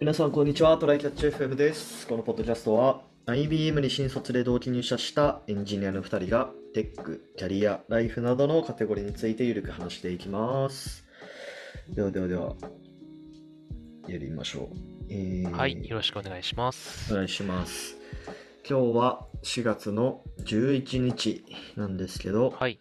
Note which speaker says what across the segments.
Speaker 1: 皆さん、こんにちは。トライキャッチ FM です。このポッドキャストは、IBM に新卒で同期入社したエンジニアの2人が、テック、キャリア、ライフなどのカテゴリーについてゆるく話していきます。ではではでは、やりましょう。えー
Speaker 2: はい、よろしくお願いします。
Speaker 1: お願いします。今日は4月の11日なんですけど、
Speaker 2: はい、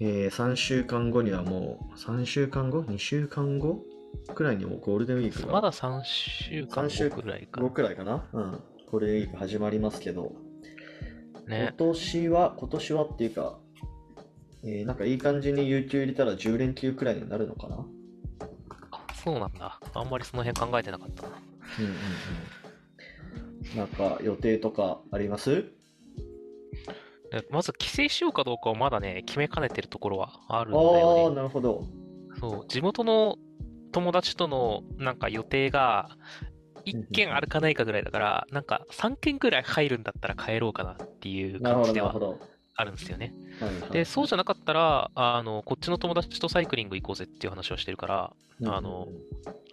Speaker 1: え3週間後にはもう、3週間後 ?2 週間後？くらいにもうゴールデンウィークが
Speaker 2: まだ3週間
Speaker 1: 3週
Speaker 2: 後くらいか
Speaker 1: 後。くらいかなうん。ゴールデンウィーク始まりますけど、
Speaker 2: ね
Speaker 1: 今。年は、今年はっていうか、えーなんかいい感じに有給入れたら10連休くらいになるのかな？
Speaker 2: あそうなんだ。あんまりその辺考えてなかったな。
Speaker 1: うんうんうん。なんか予定とかあります？
Speaker 2: えまず帰省しようかどうかをまだね、決めかねてるところはあるんだ
Speaker 1: ああー、
Speaker 2: よね。
Speaker 1: なるほど。
Speaker 2: そう、地元の友達とのなんか予定が1件あるかないかぐらいだから、なんか3件ぐらい入るんだったら帰ろうかなっていう感じでは。あるんですよね。で、そうじゃなかったら、あの、こっちの友達とサイクリング行こうぜっていう話をしてるから、あの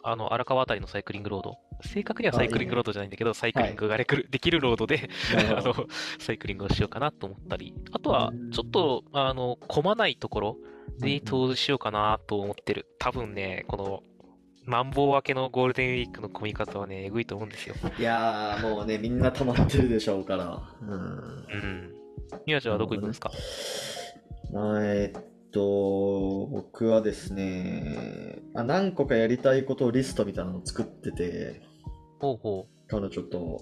Speaker 2: あの、荒川あたりのサイクリングロード。正確にはサイクリングロードじゃないんだけど、サイクリングができるロードで、あの、サイクリングをしようかなと思ったり、あとは
Speaker 1: うん、
Speaker 2: ちょっと、あの、混まないところに投資しようかなと思ってる。多分ね、この、マンボウ明けのゴールデンウィークの混み方はね、えぐいと思うんですよ。
Speaker 1: いやー、もうね、みんな溜まってるでしょうから。うん。
Speaker 2: うん。宮地はどこ行くんですか？
Speaker 1: あえっと、僕はですね、あ何個かやりたいことをリストみたいなのを作ってて、
Speaker 2: ほうほ
Speaker 1: 彼女と、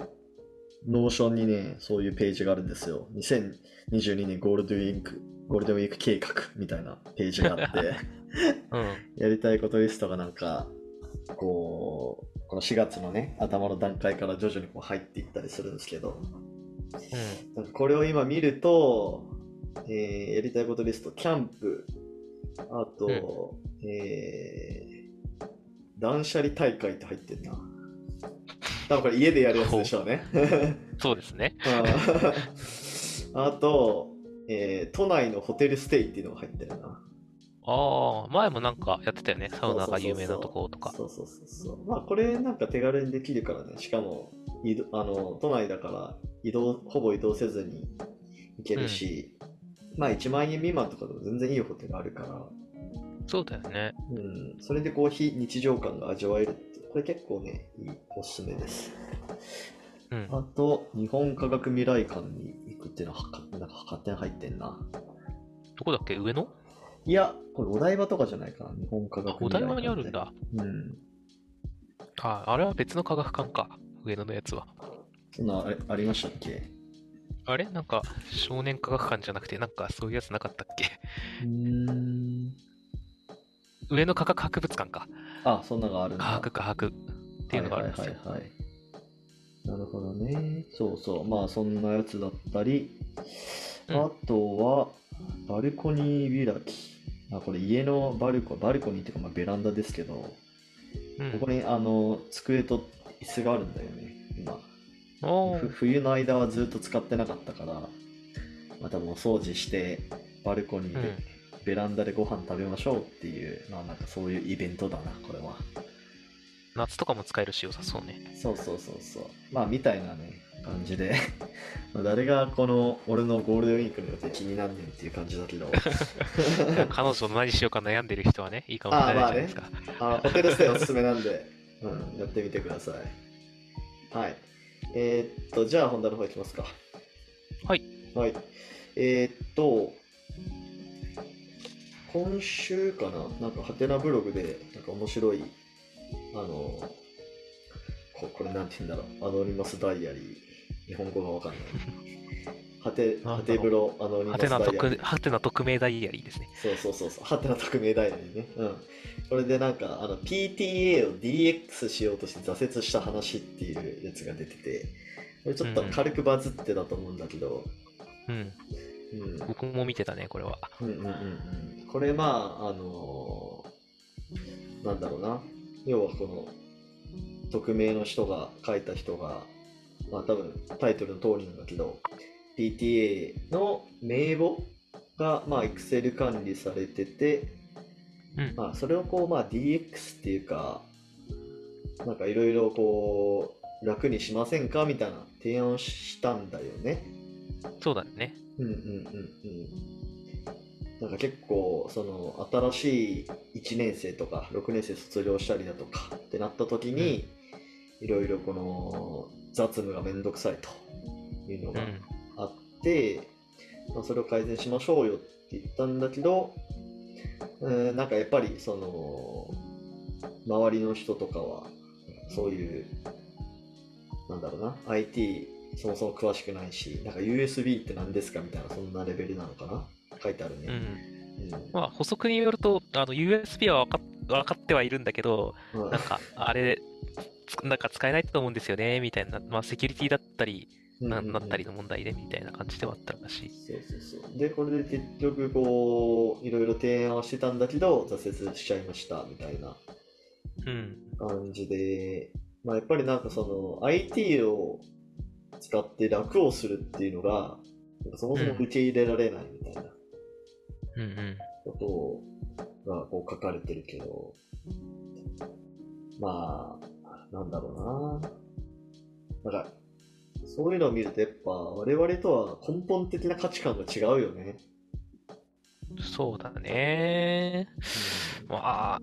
Speaker 1: Notion にね、そういうページがあるんですよ。2022年ゴールデンウィーク、ゴールデンウィーク計画みたいなページがあって、
Speaker 2: う。うん。
Speaker 1: やりたいことリストがなんか、こう、この4月のね、頭の段階から徐々にこう入っていったりするんですけど、
Speaker 2: うん。
Speaker 1: これを今見ると、えーやりたいことリスト、キャンプ、あと、えー断捨離大会って入ってんな。多分これ家でやるやつでしょうね。
Speaker 2: そうですね。
Speaker 1: うんあと、えー都内のホテルステイっていうのが入ってるな。
Speaker 2: ああ、前もなんかやってたよね。サウナが有名なとことか。
Speaker 1: そうそうそうそう。まあこれなんか手軽にできるからね。しかも、移動あの都内だから移動、ほぼ移動せずに行けるし、まあ1万円未満とかでも全然いいホテルあるから、
Speaker 2: そうだよね。
Speaker 1: うん、それでこう非日常感が味わえるって、これ結構ね、いいおすすめです。
Speaker 2: うん。
Speaker 1: あと、日本科学未来館に行くっていうのはなんか勝手に入ってんな。
Speaker 2: どこだっけ？上野？
Speaker 1: いや、これお台場とかじゃないかな、日本科学館って。
Speaker 2: 台場にあるんだ。
Speaker 1: うん。
Speaker 2: あ、あれは別の科学館か。上野のやつは。
Speaker 1: そんなあれありましたっけ？
Speaker 2: あれ？なんか、少年科学館じゃなくて、なんかそういうやつなかったっけ？
Speaker 1: うーん。
Speaker 2: 上野科学博物館か。
Speaker 1: あ、そんなのがあるんだ。
Speaker 2: 科学科学っていうのがあるんですよ。
Speaker 1: はいはいはいはい。なるほどね。そうそう。まあそんなやつだったり、
Speaker 2: うん
Speaker 1: あとは、バルコニー開き。あ、これ家のバルコ、バルコニーっていうかまあベランダですけど、
Speaker 2: うん
Speaker 1: ここにあの、机と椅子があるんだよね、今。冬の間はずっと使ってなかったから、またもう掃除して、バルコニーで、
Speaker 2: うん
Speaker 1: ベランダでご飯食べましょうっていう、まあなんかそういうイベントだな、これは。
Speaker 2: 夏とかも使えるし良さそうね。
Speaker 1: そうそうそうそう。まあみたいなね、感じで。まあ誰がこの俺のゴールデンウィークの予定気になんねんっていう感じだけど。
Speaker 2: 彼女と何しようか悩んでる人はね、いいかもしれないじゃないですか。
Speaker 1: あホテルステイおすすめなんで、うん、やってみてください。はい。えーっと、じゃあ本題の方いきますか。
Speaker 2: はい。
Speaker 1: はい。えーっと、今週かな、なんかハテナブログで、なんか面白い、あの、ここれなんて言うんだろう、アノニマスダイアリー、日本語がわかんない。ハテ、ハテブロアノニマ
Speaker 2: は
Speaker 1: スダイアリー。
Speaker 2: てな匿、はてな匿名ダイアリーですね。
Speaker 1: そうそうそうそう、ハテナ匿名ダイヤリーね。うん。これでなんか、あの、PTA を DX しようとして挫折した話っていうやつが出てて、これちょっと軽くバズってたと思うんだけど、
Speaker 2: うん。
Speaker 1: うん。
Speaker 2: 僕も見てたね、これは。
Speaker 1: うんうんうんうん。これまあ、あのーなんだろうな。要はこの、匿名の人が書いた人が、まあ多分タイトルの通りなんだけど、PTA の名簿が、まあ、Excel 管理されてて、
Speaker 2: うん。
Speaker 1: まあ、それをこう、まあ、DX っていうか、なんかいろいろこう、楽にしませんかみたいな提案をしたんだよね。
Speaker 2: そうだね。
Speaker 1: うんうんうんうん。なんか結構、その、新しい1年生とか、6年生卒業したりだとかってなった時に、いろいろこの、雑務がめんどくさいというのが
Speaker 2: うん。
Speaker 1: あって、まあ、それを改善しましょうよって言ったんだけど、うん、なんかやっぱりその周りの人とかはそういうなんだろうな IT そもそも詳しくないしなんか USB って何ですかみたいなそんなレベルなのかな書いてあるね、
Speaker 2: うん。
Speaker 1: うん
Speaker 2: まあ、補足によると、あの、USB は分かっ分かってはいるんだけど、
Speaker 1: うん
Speaker 2: なんか、あれ、つなんか使えないと思うんですよね、みたいな、まあ、セキュリティだったり、ななったりの問題で、みたいな感じではあったらしい。
Speaker 1: そうそうそうでこれで結局こういろいろ提案はしてたんだけど挫折しちゃいましたみたいな
Speaker 2: うん。
Speaker 1: 感じで、まあ、やっぱりなんかその IT を使って楽をするっていうのが、そもそも受け入れられないみたいな
Speaker 2: うんうん。
Speaker 1: ことがこう書かれてるけど、まあ、なんだろうな。なんか、そういうのを見るとやっぱ我々とは根本的な価値観が違うよね。
Speaker 2: そうだね。まあ、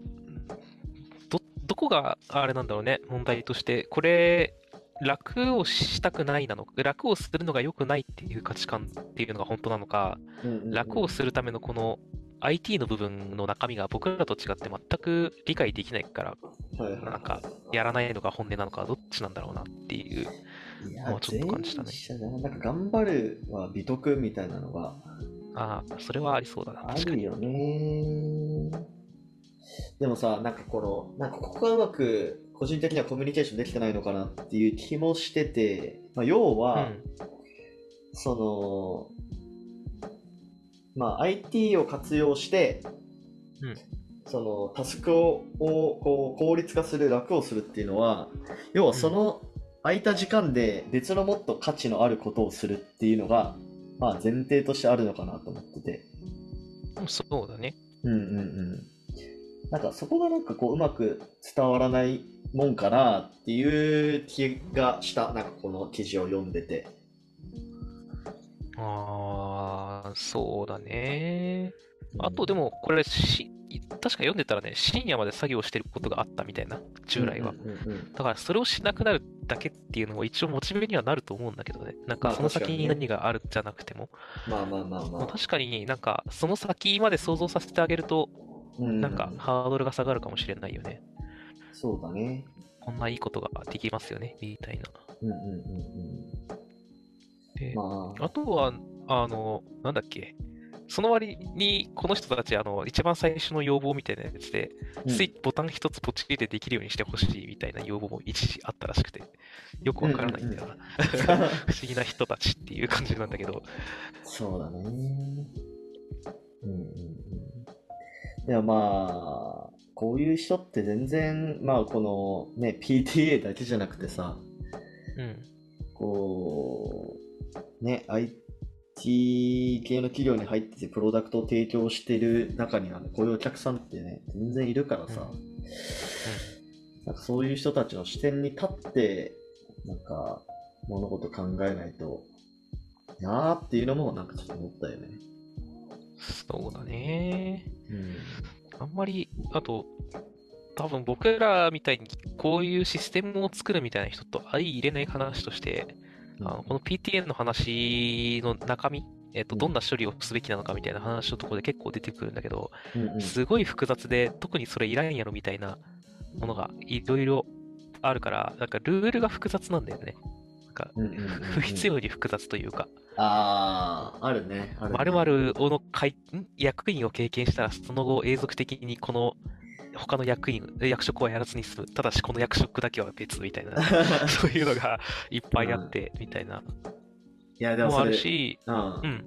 Speaker 2: ど、どこがあれなんだろうね、問題として。これ、楽をしたくないなのか、楽をするのが良くないっていう価値観っていうのが本当なのか、
Speaker 1: うんうんうん
Speaker 2: 楽をするためのこの IT の部分の中身が僕らと違って全く理解できないから、なんかやらないのが本音なのか、どっちなんだろうなっていう。
Speaker 1: いや
Speaker 2: まあちょっと感じたね
Speaker 1: ななんか頑張るは美徳みたいなのが
Speaker 2: ああ、それはありそうだな、
Speaker 1: あ
Speaker 2: 確かに。
Speaker 1: るよね。でもさ、なんかこの、なんかここがうまく個人的にはコミュニケーションできてないのかなっていう気もしてて、まあ、要は、その、まあ、IT を活用して、
Speaker 2: うん
Speaker 1: そのタスクををこう効率化する、楽をするっていうのは、要はその空いた時間で別のもっと価値のあることをするっていうのが、まあ、前提としてあるのかなと思ってて。
Speaker 2: うん。そうだね。
Speaker 1: うんうんうん。なんかそこがなんかこううまく伝わらないもんかなっていう気がした。なんかこの記事を読んでて。
Speaker 2: ああ、そうだね。あとでも、これし、確か読んでたらね、深夜まで作業してることがあったみたいな、従来は。
Speaker 1: うんうんうん
Speaker 2: だからそれをしなくなるだけっていうのも一応モチベにはなると思うんだけどね。なん
Speaker 1: まあ
Speaker 2: かその先に何があるじゃなくても。
Speaker 1: まあまあまあまあ。
Speaker 2: まあ確かになんかその先まで想像させてあげると、
Speaker 1: うん
Speaker 2: なんかハードルが下がるかもしれないよね。
Speaker 1: そうだね。
Speaker 2: こんないいことができますよね、みたいな。
Speaker 1: うんうんうん
Speaker 2: で
Speaker 1: うん。まあ。
Speaker 2: あとは、あの、なんだっけ？その割に、この人たち、あの、一番最初の要望みたいなやつで、
Speaker 1: うん
Speaker 2: スイッチボタン一つポチリでできるようにしてほしいみたいな要望も一時あったらしくて、よくわからないんだよな。不思議な人たちっていう感じなんだけど、
Speaker 1: そうだね。うんうんうん。でもまあ、こういう人って全然、まあこのね、PTA だけじゃなくてさ、
Speaker 2: うん。
Speaker 1: こう、ね、IT 系の企業に入っててプロダクトを提供してる中には、こういうお客さんってね、全然いるからさ、なんかそういう人たちの視点に立って、なんか物事考えないとなーっていうのもなんかちょっと思ったよね。
Speaker 2: そうだね。
Speaker 1: うん。
Speaker 2: あんまり、あと、多分僕らみたいにこういうシステムを作るみたいな人と相入れない話として、あのこの PTN の話の中身、えっと、
Speaker 1: うん。
Speaker 2: どんな処理をすべきなのかみたいな話のところで結構出てくるんだけど、すごい複雑で、特にそれいらんやろみたいなものがいろいろあるから、なんかルールが複雑なんだよね。なんか、不必要に複雑というか、
Speaker 1: ああ、あるね。あるね。
Speaker 2: 〇〇をの役員を経験したら、その後永続的にこの他の役員、役職はやらずに済む。ただしこの役職だけは別みたいな、そういうのがいっぱいあって、みたいな。
Speaker 1: いや、でも
Speaker 2: もあるし、
Speaker 1: うん。
Speaker 2: うん。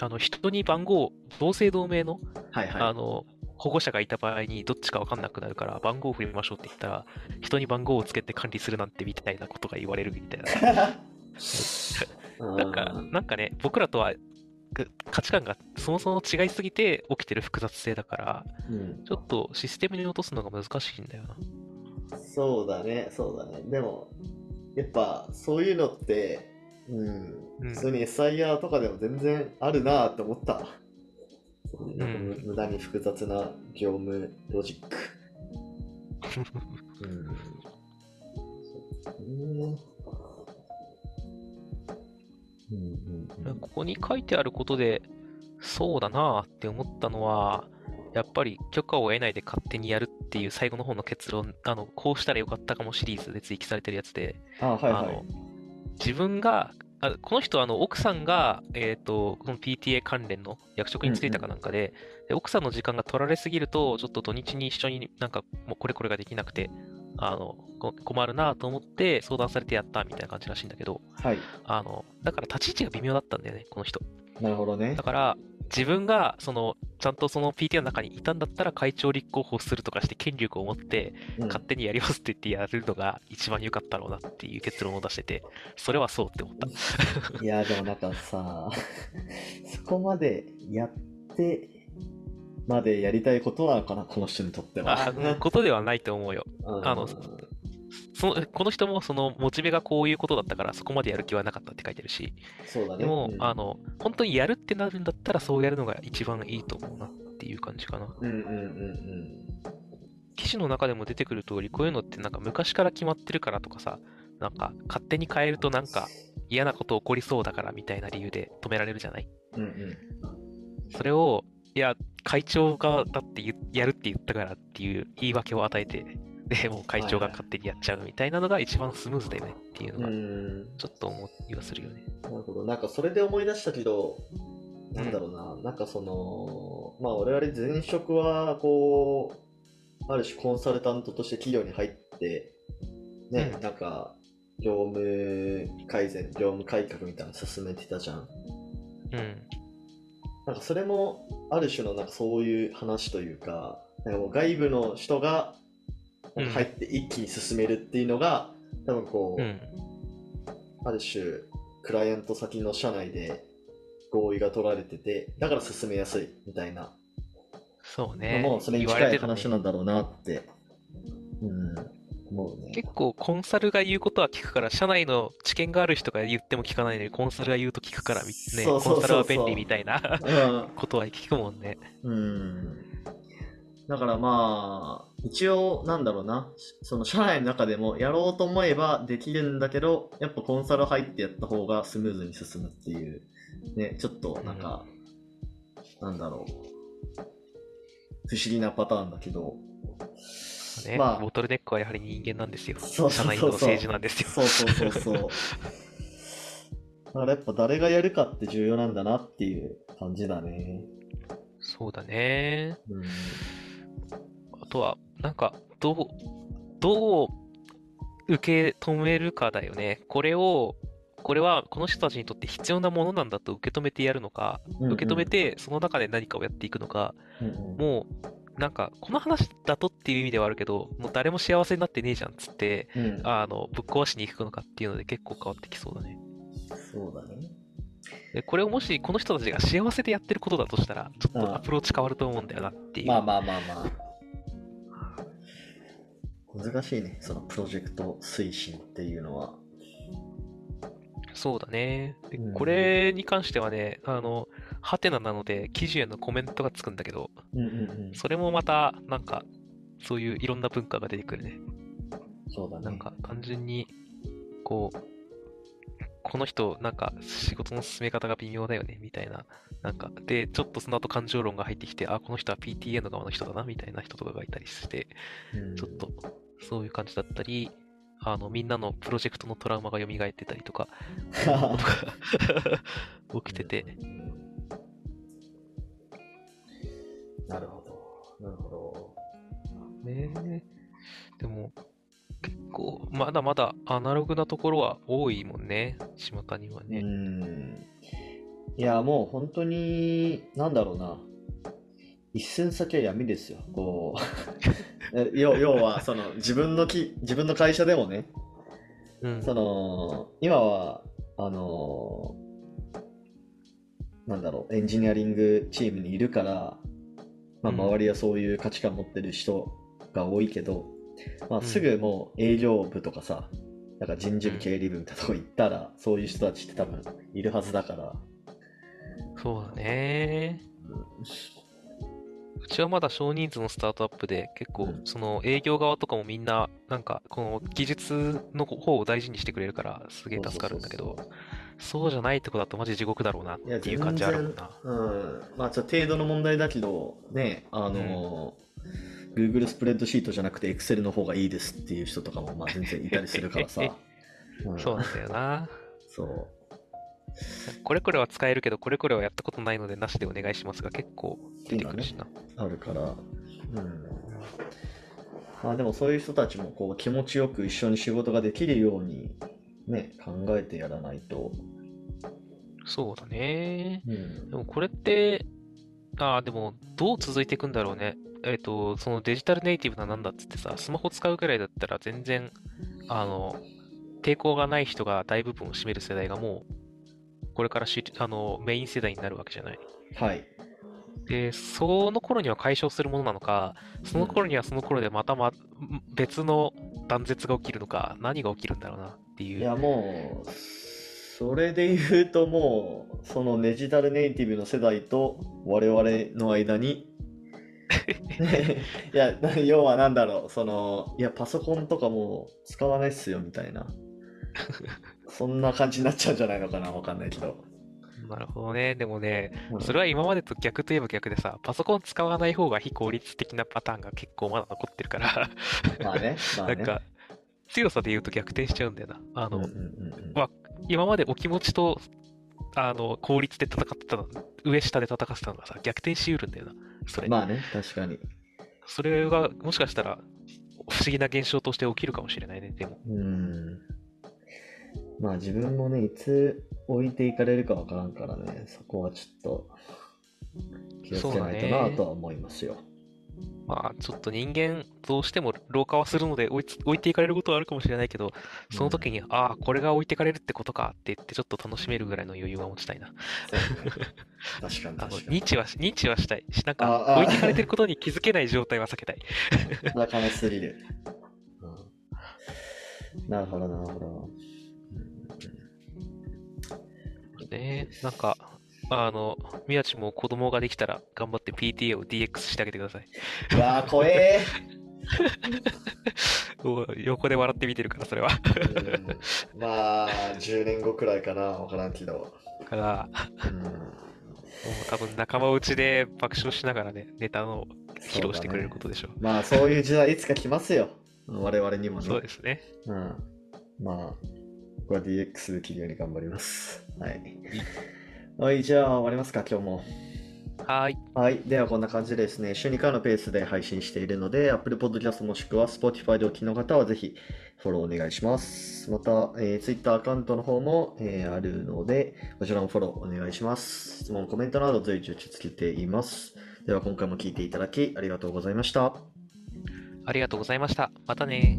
Speaker 2: あの、人に番号、同姓同名の、
Speaker 1: はいはい。
Speaker 2: あの、保護者がいた場合にどっちか分かんなくなるから、番号を振りましょうって言ったら、人に番号をつけて管理するなんてみたいなことが言われるみたいな。なんか、なんかね、僕らとはく価値観がそもそも違いすぎて起きてる複雑性だから、
Speaker 1: うん、
Speaker 2: ちょっとシステムに落とすのが難しいんだよな。
Speaker 1: そうだね、そうだね。でも、やっぱそういうのって、うん、
Speaker 2: うん
Speaker 1: 普通に SIR とかでも全然あるなって思った。そうなんか無駄に複雑な業務ロジック。うんうん
Speaker 2: ここに書いてあることで、そうだなって思ったのは、やっぱり許可を得ないで勝手にやるっていう最後の方の結論、あの、こうしたらよかったかもシリーズで追記されてるやつで、
Speaker 1: あ、はいはい。
Speaker 2: あの。、自分が、あこの人はあの奥さんが、えっと、この PTA 関連の役職に就いたかなんかで、で奥さんの時間が取られすぎると、ちょっと土日に一緒になんかもうこれこれができなくて、あの、こ困るなと思って相談されてやったみたいな感じらしいんだけど、
Speaker 1: はい。
Speaker 2: あの、だから立ち位置が微妙だったんだよね、この人。
Speaker 1: なるほどね
Speaker 2: だ。から、自分が、その、ちゃんとその PTA の中にいたんだったら会長立候補するとかして権力を持って、
Speaker 1: うん
Speaker 2: 勝手にやりますって言ってやるのが一番良かったろうなっていう結論を出してて、それはそうって思った。
Speaker 1: いや、でもなんかさ、そこまでやってまでやりたいことなのかな、この人にとっては。
Speaker 2: ことではないと思うよ。
Speaker 1: うん
Speaker 2: あのそのこの人もそのモチベがこういうことだったからそこまでやる気はなかったって書いてるし、
Speaker 1: そうだね。
Speaker 2: でも、
Speaker 1: うん
Speaker 2: あの、本当にやるってなるんだったらそうやるのが一番いいと思うなっていう感じかな。
Speaker 1: うんうんうん
Speaker 2: 記事の中でも出てくる通り、こういうのってなんか昔から決まってるからとかさ、なんか勝手に変えるとなんか嫌なこと起こりそうだからみたいな理由で止められるじゃない？
Speaker 1: うん。うんうん。
Speaker 2: それを、いや、会長がだって言やるって言ったからっていう言い訳を与えて、で、もう会長が勝手にやっちゃうみたいなのが一番スムーズだよねっていうのが、
Speaker 1: うん
Speaker 2: ちょっと思いはするよね。
Speaker 1: なるほど。なんかそれで思い出したけど、なんだろうな、なんかその、まあ我々前職はこう、ある種コンサルタントとして企業に入って、ね、
Speaker 2: うん
Speaker 1: なんか業務改善、業務改革みたいなの進めてたじゃん。
Speaker 2: うん。
Speaker 1: なんかそれもある種のなんかそういう話というか、なんかもう外部の人が入って一気に進めるっていうのが、多分こう、
Speaker 2: うん。
Speaker 1: ある種クライアント先の社内で合意が取られててだから進めやすいみたいな、
Speaker 2: そうね。
Speaker 1: もうそれに近い話なんだろうなって、うん、思うね。
Speaker 2: 結構コンサルが言うことは聞くから、社内の知見がある人が言っても聞かないのに、コンサルが言うと聞くからみ、ね、コンサルは便利みたいな
Speaker 1: うん。
Speaker 2: ことは聞くもんね。
Speaker 1: うん。だからまあ、一応なんだろうな、その社内の中でもやろうと思えばできるんだけど、やっぱコンサル入ってやった方がスムーズに進むっていう、ね、ちょっとなんか、なんだろう、不思議なパターンだけど、
Speaker 2: ね
Speaker 1: まあ
Speaker 2: ボトルネックはやはり人間なんですよ。
Speaker 1: そうそうそうそう
Speaker 2: 社内の政治なんですよ。
Speaker 1: そうそうそうそう。だからやっぱ誰がやるかって重要なんだなっていう感じだね。
Speaker 2: そうだね。
Speaker 1: うん。
Speaker 2: あとは、なんか、どう、どう受け止めるかだよね。これを、これはこの人たちにとって必要なものなんだと受け止めてやるのか、受け止めてその中で何かをやっていくのか、
Speaker 1: うんうん、
Speaker 2: もう、なんか、この話だとっていう意味ではあるけど、もう誰も幸せになってねえじゃんっつって、
Speaker 1: うん、
Speaker 2: あの、ぶっ壊しに行くのかっていうので結構変わってきそうだね。
Speaker 1: そうだね。
Speaker 2: で、これをもしこの人たちが幸せでやってることだとしたら、ちょっ
Speaker 1: うん
Speaker 2: とアプローチ変わると思うんだよなっていう。
Speaker 1: まあまあまあまあ。難しいね、そのプロジェクト推進っていうのは。
Speaker 2: そうだね。で
Speaker 1: うん
Speaker 2: これに関してはね、あの、ハテナなので記事へのコメントがつくんだけど、
Speaker 1: うんうんうん。
Speaker 2: それもまた、なんか、そういういろんな文化が出てくるね。
Speaker 1: そうだね。
Speaker 2: なんか単純に、こう、この人、なんか仕事の進め方が微妙だよね、みたいな。なんか、で、ちょっとその後感情論が入ってきて、あ、この人は PTA の側の人だな、みたいな人とかがいたりして、
Speaker 1: うん
Speaker 2: ちょっと、そういう感じだったり、あの、みんなのプロジェクトのトラウマが蘇ってたりとか、とか 起きてて、
Speaker 1: なるほど。なるほ
Speaker 2: ねえ。でも、結構、まだまだアナログなところは多いもんね、巷には
Speaker 1: ど。う
Speaker 2: ね。
Speaker 1: ん。いや、もう本当に、なんだろうな。一寸先は闇ですよ。こう。え要要は、その、自分のき、自分の会社でもね、
Speaker 2: うん。
Speaker 1: その、今は、あの、なんだろう、エンジニアリングチームにいるから、まあ、
Speaker 2: うん。
Speaker 1: 周りはそういう価値観持ってる人が多いけど、まあ、すぐもう営業部とかさ、なんか人事部経理部みたいなとこ行ったら、そういう人たちって多分いるはずだから。
Speaker 2: そうだね。うちはまだ少人数のスタートアップで、結構
Speaker 1: うん、
Speaker 2: その営業側とかもみんな、なんか、この技術の方を大事にしてくれるから、すげえ助かるんだけど、そうじゃないとこだとマジ地獄だろうなっていう感じあるもんな。
Speaker 1: うん、まあちょっと程度の問題だけど、ね、あの、Google スプレッドシートじゃなくて Excel の方がいいですっていう人とかもまあ全然いたりするからさ。ん
Speaker 2: そうなんだよな。
Speaker 1: そう。
Speaker 2: これこれは使えるけど、これこれはやったことないのでなしでお願いしますが、結構出てくるしな。
Speaker 1: あるから。うん。まあでもそういう人たちもこう気持ちよく一緒に仕事ができるようにね、考えてやらないと。
Speaker 2: そうだね。
Speaker 1: うん
Speaker 2: でもこれって、ああ、でも、どう続いていくんだろうね。えっ、と、そのデジタルネイティブななんだっつってさ、スマホ使うぐらいだったら全然、あの、抵抗がない人が大部分を占める世代がもう、これからしあのメイン世代になるわけじゃない。
Speaker 1: はい。
Speaker 2: で、その頃には解消するものなのか、その頃にはその頃でまたま別の断絶が起きるのか、何が起きるんだろうなっていう。
Speaker 1: いやもう、それで言うともう、そのデジタルネイティブの世代と我々の間に、いや、な要はなんだろう、その、いや、パソコンとかもう使わないっすよみたいな、そんな感じになっちゃうんじゃないのかな、わかんないけど。
Speaker 2: なるほどね。でもね、
Speaker 1: うん
Speaker 2: それは今までと逆といえば逆でさ、パソコン使わない方が非効率的なパターンが結構まだ残ってるから、
Speaker 1: まあね、まあね。
Speaker 2: なんか、強さで言うと逆転しちゃうんだよな。あの、
Speaker 1: うんうんうん
Speaker 2: 今までお気持ちと、あの、効率で戦ってたの、上下で戦ってたのがさ、逆転しうるんだよな。それ。
Speaker 1: まあね、確かに。
Speaker 2: それが、もしかしたら、不思議な現象として起きるかもしれないね、でも。
Speaker 1: うん。まあ自分もね、いつ置いていかれるかわからんからね、そこはちょっと気をつけないとなとは思いますよ。
Speaker 2: まあ、ちょっと人間、どうしても老化はするので置いつ置いていかれることはあるかもしれないけど、その時に、ああ、これが置いていかれるってことかって言って、ちょっと楽しめるぐらいの余裕は持ちたいな。
Speaker 1: 確かに確かに。
Speaker 2: 認知はし、認知はしたいし、なんか、置いていかれてることに気づけない状態は避けたい。
Speaker 1: なかなかすぎる。うんなるほど、なるほど。
Speaker 2: ねなんか、あの、宮地も子供ができたら頑張って PTA を DX してあげてください。
Speaker 1: うわー、怖え
Speaker 2: お横で笑って見てるから、それは。
Speaker 1: まあ、10年後くらいかな、わからんけど。
Speaker 2: だから、
Speaker 1: うん
Speaker 2: もう多分仲間内で爆笑しながらね、ネタの披露してくれることでしょう。
Speaker 1: まあ、そういう時代いつか来ますよ。我々にもね。
Speaker 2: そうですね。
Speaker 1: うん。まあ、僕は DX できるように頑張ります。はい。はい、じゃあ終わりますか、今日も。
Speaker 2: はーい。
Speaker 1: はい。では、こんな感じでですね、週2回のペースで配信しているので、Apple Podcast もしくは Spotify でお聞きの方はぜひフォローお願いします。また、えー Twitter アカウントの方も、えーあるので、こちらもフォローお願いします。質問、コメントなど随時受け付けています。では、今回も聞いていただきありがとうございました。
Speaker 2: ありがとうございました。またね